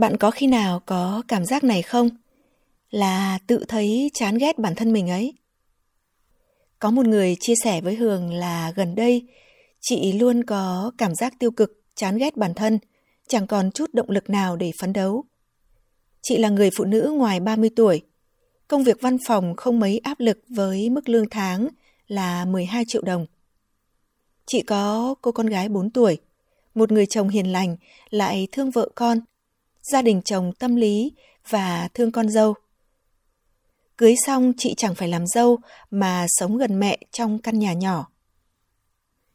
Bạn có khi nào có cảm giác này không? Là tự thấy chán ghét bản thân mình ấy. Có một người chia sẻ với Hường là gần đây chị luôn có cảm giác tiêu cực, chán ghét bản thân, chẳng còn chút động lực nào để phấn đấu. Chị là người phụ nữ ngoài 30 tuổi. Công việc văn phòng không mấy áp lực với mức lương tháng là 12 triệu đồng. Chị có cô con gái 4 tuổi, một người chồng hiền lành lại thương vợ con, gia đình chồng tâm lý và thương con dâu. Cưới xong chị chẳng phải làm dâu mà sống gần mẹ trong căn nhà nhỏ.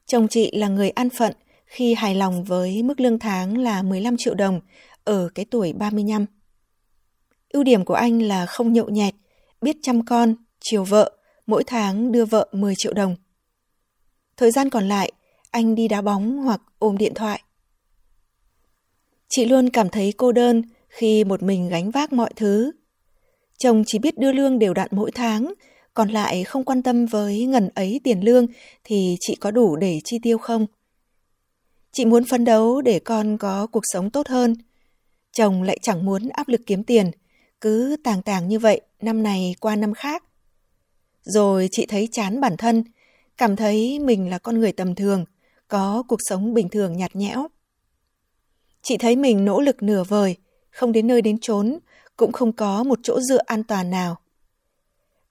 Chồng chị là người an phận khi hài lòng với mức lương tháng là 15 triệu đồng ở cái tuổi 35. Ưu điểm của anh là không nhậu nhẹt, biết chăm con, chiều vợ, mỗi tháng đưa vợ 10 triệu đồng. Thời gian còn lại, anh đi đá bóng hoặc ôm điện thoại. Chị luôn cảm thấy cô đơn khi một mình gánh vác mọi thứ. Chồng chỉ biết đưa lương đều đặn mỗi tháng, còn lại không quan tâm với ngần ấy tiền lương thì chị có đủ để chi tiêu không? Chị muốn phấn đấu để con có cuộc sống tốt hơn. Chồng lại chẳng muốn áp lực kiếm tiền, cứ tàng tàng như vậy năm này qua năm khác. Rồi chị thấy chán bản thân, cảm thấy mình là con người tầm thường, có cuộc sống bình thường nhạt nhẽo. Chị thấy mình nỗ lực nửa vời, không đến nơi đến chốn, cũng không có một chỗ dựa an toàn nào.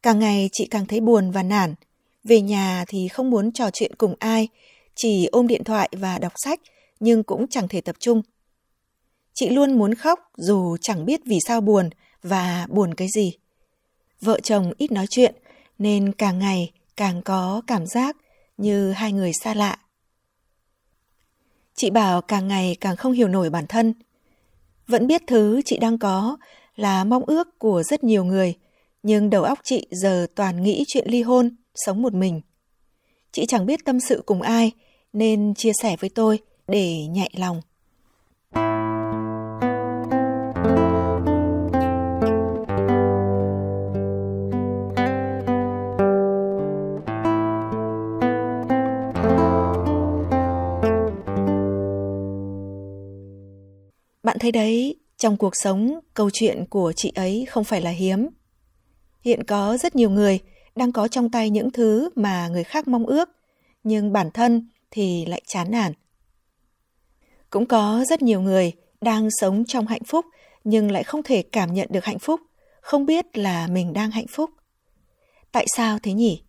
Càng ngày chị càng thấy buồn và nản. Về nhà thì không muốn trò chuyện cùng ai, chỉ ôm điện thoại và đọc sách, nhưng cũng chẳng thể tập trung. Chị luôn muốn khóc dù chẳng biết vì sao buồn và buồn cái gì. Vợ chồng ít nói chuyện nên càng ngày càng có cảm giác như hai người xa lạ. Chị bảo càng ngày càng không hiểu nổi bản thân. Vẫn biết thứ chị đang có là mong ước của rất nhiều người, nhưng đầu óc chị giờ toàn nghĩ chuyện ly hôn, sống một mình. Chị chẳng biết tâm sự cùng ai, nên chia sẻ với tôi để nhẹ lòng. Thấy đấy, trong cuộc sống, câu chuyện của chị ấy không phải là hiếm. Hiện có rất nhiều người đang có trong tay những thứ mà người khác mong ước, nhưng bản thân thì lại chán nản. Cũng có rất nhiều người đang sống trong hạnh phúc nhưng lại không thể cảm nhận được hạnh phúc, không biết là mình đang hạnh phúc. Tại sao thế nhỉ?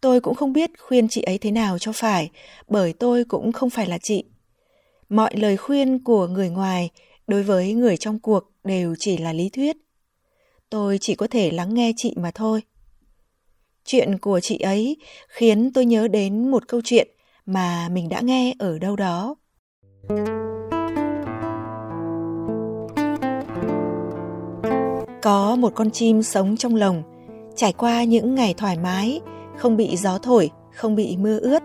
Tôi cũng không biết khuyên chị ấy thế nào cho phải, bởi tôi cũng không phải là chị mọi lời khuyên của người ngoài đối với người trong cuộc đều chỉ là lý thuyết. Tôi chỉ có thể lắng nghe chị mà thôi. Chuyện của chị ấy khiến tôi nhớ đến một câu chuyện mà mình đã nghe ở đâu đó. Có một con chim sống trong lồng, trải qua những ngày thoải mái, không bị gió thổi, không bị mưa ướt.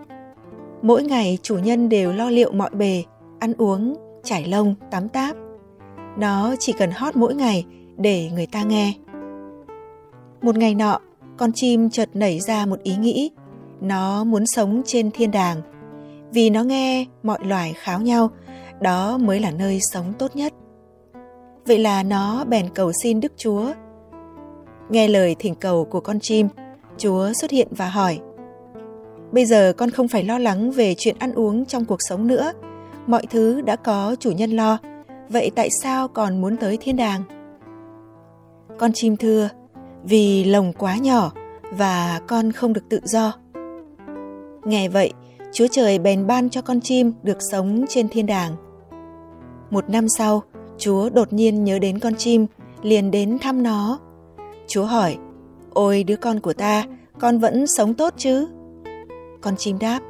Mỗi ngày chủ nhân đều lo liệu mọi bề ăn uống, trải lông, tắm táp. Nó chỉ cần hót mỗi ngày để người ta nghe. Một ngày nọ, con chim chợt nảy ra một ý nghĩ. Nó muốn sống trên thiên đàng. Vì nó nghe mọi loài kháo nhau, đó mới là nơi sống tốt nhất. Vậy là nó bèn cầu xin Đức Chúa. Nghe lời thỉnh cầu của con chim, Chúa xuất hiện và hỏi: Bây giờ con không phải lo lắng về chuyện ăn uống trong cuộc sống nữa, mọi thứ đã có chủ nhân lo, vậy tại sao còn muốn tới thiên đàng? Con chim thưa, vì lồng quá nhỏ và con không được tự do. Nghe vậy, Chúa Trời bèn ban cho con chim được sống trên thiên đàng. Một năm sau, Chúa đột nhiên nhớ đến con chim, liền đến thăm nó. Chúa hỏi, ôi đứa con của ta, con vẫn sống tốt chứ? Con chim đáp,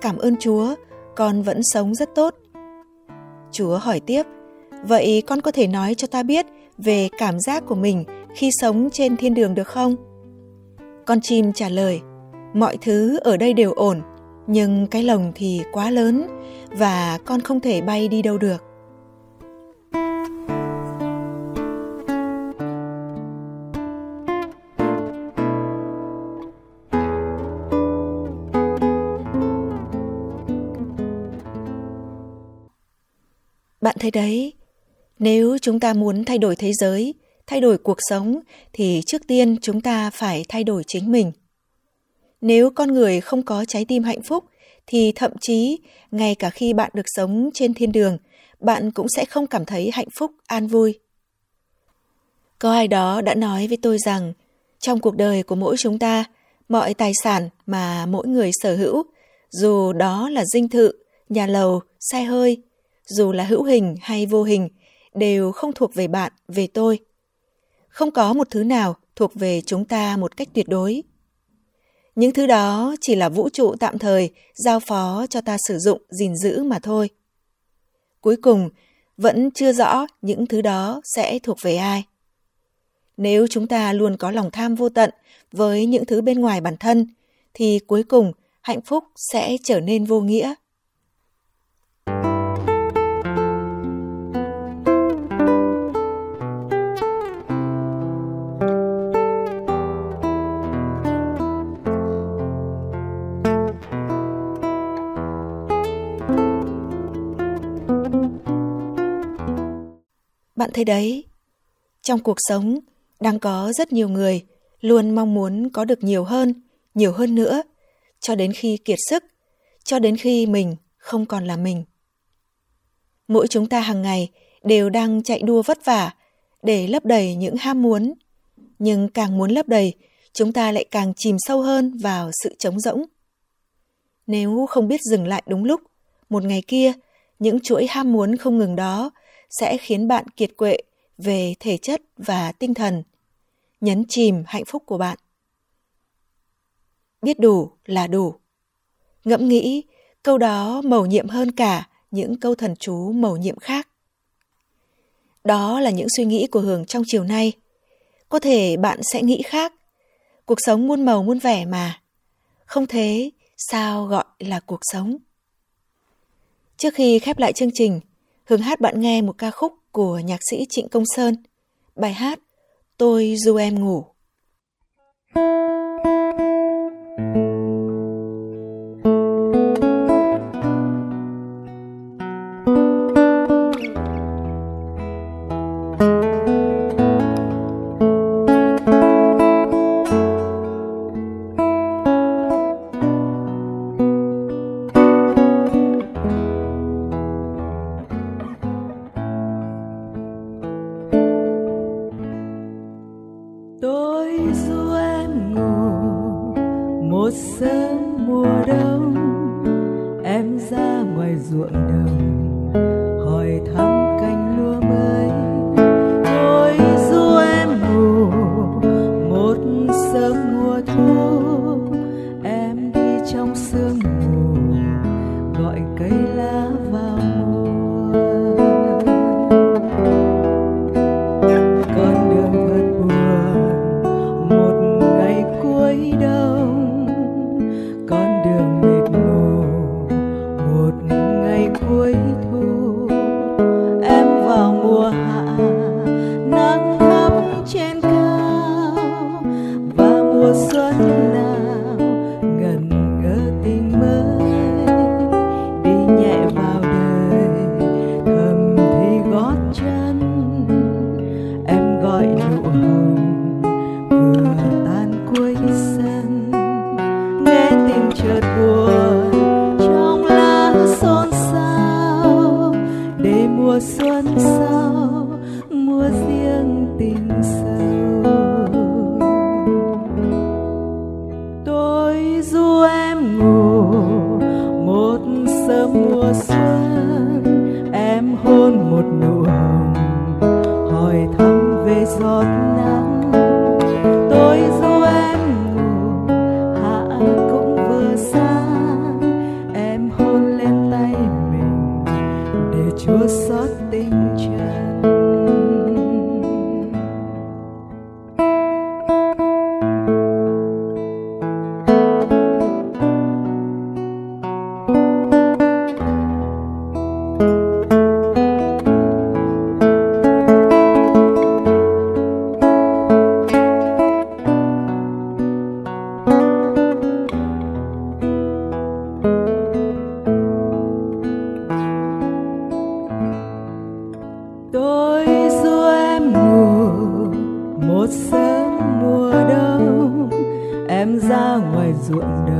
cảm ơn Chúa con vẫn sống rất tốt. Chúa hỏi tiếp, vậy con có thể nói cho ta biết về cảm giác của mình khi sống trên thiên đường được không? Con chim trả lời, mọi thứ ở đây đều ổn, nhưng cái lồng thì quá lớn và con không thể bay đi đâu được. Thế đấy, nếu chúng ta muốn thay đổi thế giới, thay đổi cuộc sống thì trước tiên chúng ta phải thay đổi chính mình. Nếu con người không có trái tim hạnh phúc thì thậm chí ngay cả khi bạn được sống trên thiên đường, bạn cũng sẽ không cảm thấy hạnh phúc, an vui. Có ai đó đã nói với tôi rằng trong cuộc đời của mỗi chúng ta, mọi tài sản mà mỗi người sở hữu, dù đó là dinh thự, nhà lầu, xe hơi, dù là hữu hình hay vô hình, đều không thuộc về bạn, về tôi. Không có một thứ nào thuộc về chúng ta một cách tuyệt đối. Những thứ đó chỉ là vũ trụ tạm thời giao phó cho ta sử dụng gìn giữ mà thôi. Cuối cùng, vẫn chưa rõ những thứ đó sẽ thuộc về ai. Nếu chúng ta luôn có lòng tham vô tận với những thứ bên ngoài bản thân, thì cuối cùng hạnh phúc sẽ trở nên vô nghĩa. Thế đấy, trong cuộc sống đang có rất nhiều người luôn mong muốn có được nhiều hơn, nhiều hơn nữa, cho đến khi kiệt sức, cho đến khi mình không còn là mình. Mỗi chúng ta hàng ngày đều đang chạy đua vất vả để lấp đầy những ham muốn, nhưng càng muốn lấp đầy, chúng ta lại càng chìm sâu hơn vào sự trống rỗng. Nếu không biết dừng lại đúng lúc, một ngày kia, những chuỗi ham muốn không ngừng đó sẽ khiến bạn kiệt quệ về thể chất và tinh thần, nhấn chìm hạnh phúc của bạn. Biết đủ là đủ. Ngẫm nghĩ, câu đó mầu nhiệm hơn cả những câu thần chú mầu nhiệm khác. Đó là những suy nghĩ của Hường trong chiều nay. Có thể bạn sẽ nghĩ khác. Cuộc sống muôn màu muôn vẻ mà. Không thế, sao gọi là cuộc sống? Trước khi khép lại chương trình, Hương hát bạn nghe một ca khúc của nhạc sĩ Trịnh Công Sơn. Bài hát Tôi du em ngủ. chợt buồn trong lá xôn xao. Để mùa xuân sau, mùa riêng tình sâu tôi du em ngủ, một sớm mùa xuân. Em hôn một nụ hồng, hỏi thăm về giọt nắng. Tôi du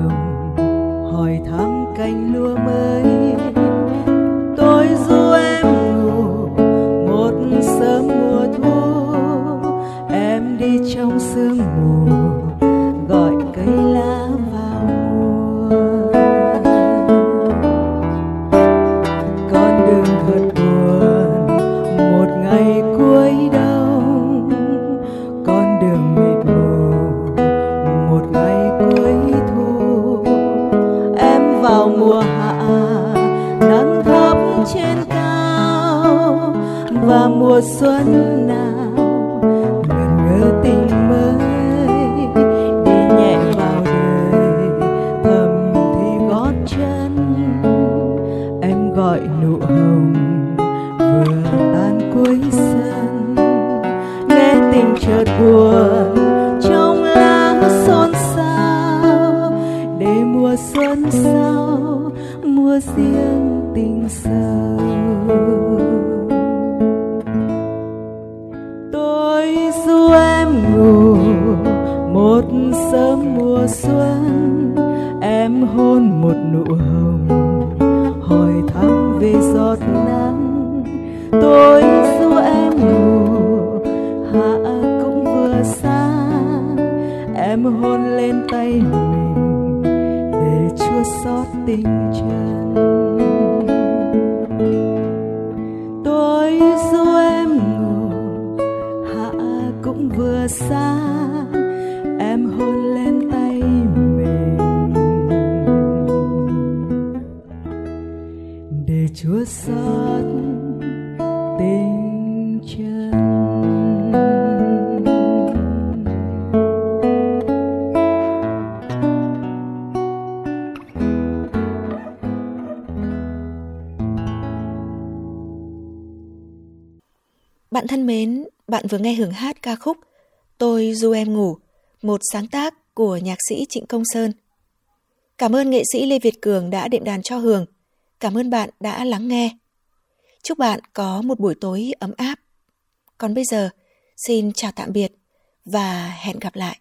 đồng hỏi thăm cánh lúa mới. Tôi du em ngủ, một sớm mùa thu. Em đi trong sương mù. Hồng vừa tan cuối sân. Nghe tình chợt buồn trong lá xôn xao. Để mùa xuân sau, mùa riêng tình sâu cũng vừa xa. Em hôn lên tay mình. Để chúa xót tình chân. Bạn thân mến, bạn vừa nghe hưởng hát ca khúc Tôi du em ngủ, một sáng tác của nhạc sĩ Trịnh Công Sơn. Cảm ơn nghệ sĩ Lê Việt Cường đã đệm đàn cho Hường. Cảm ơn bạn đã lắng nghe. Chúc bạn có một buổi tối ấm áp. Còn bây giờ, xin chào tạm biệt và hẹn gặp lại.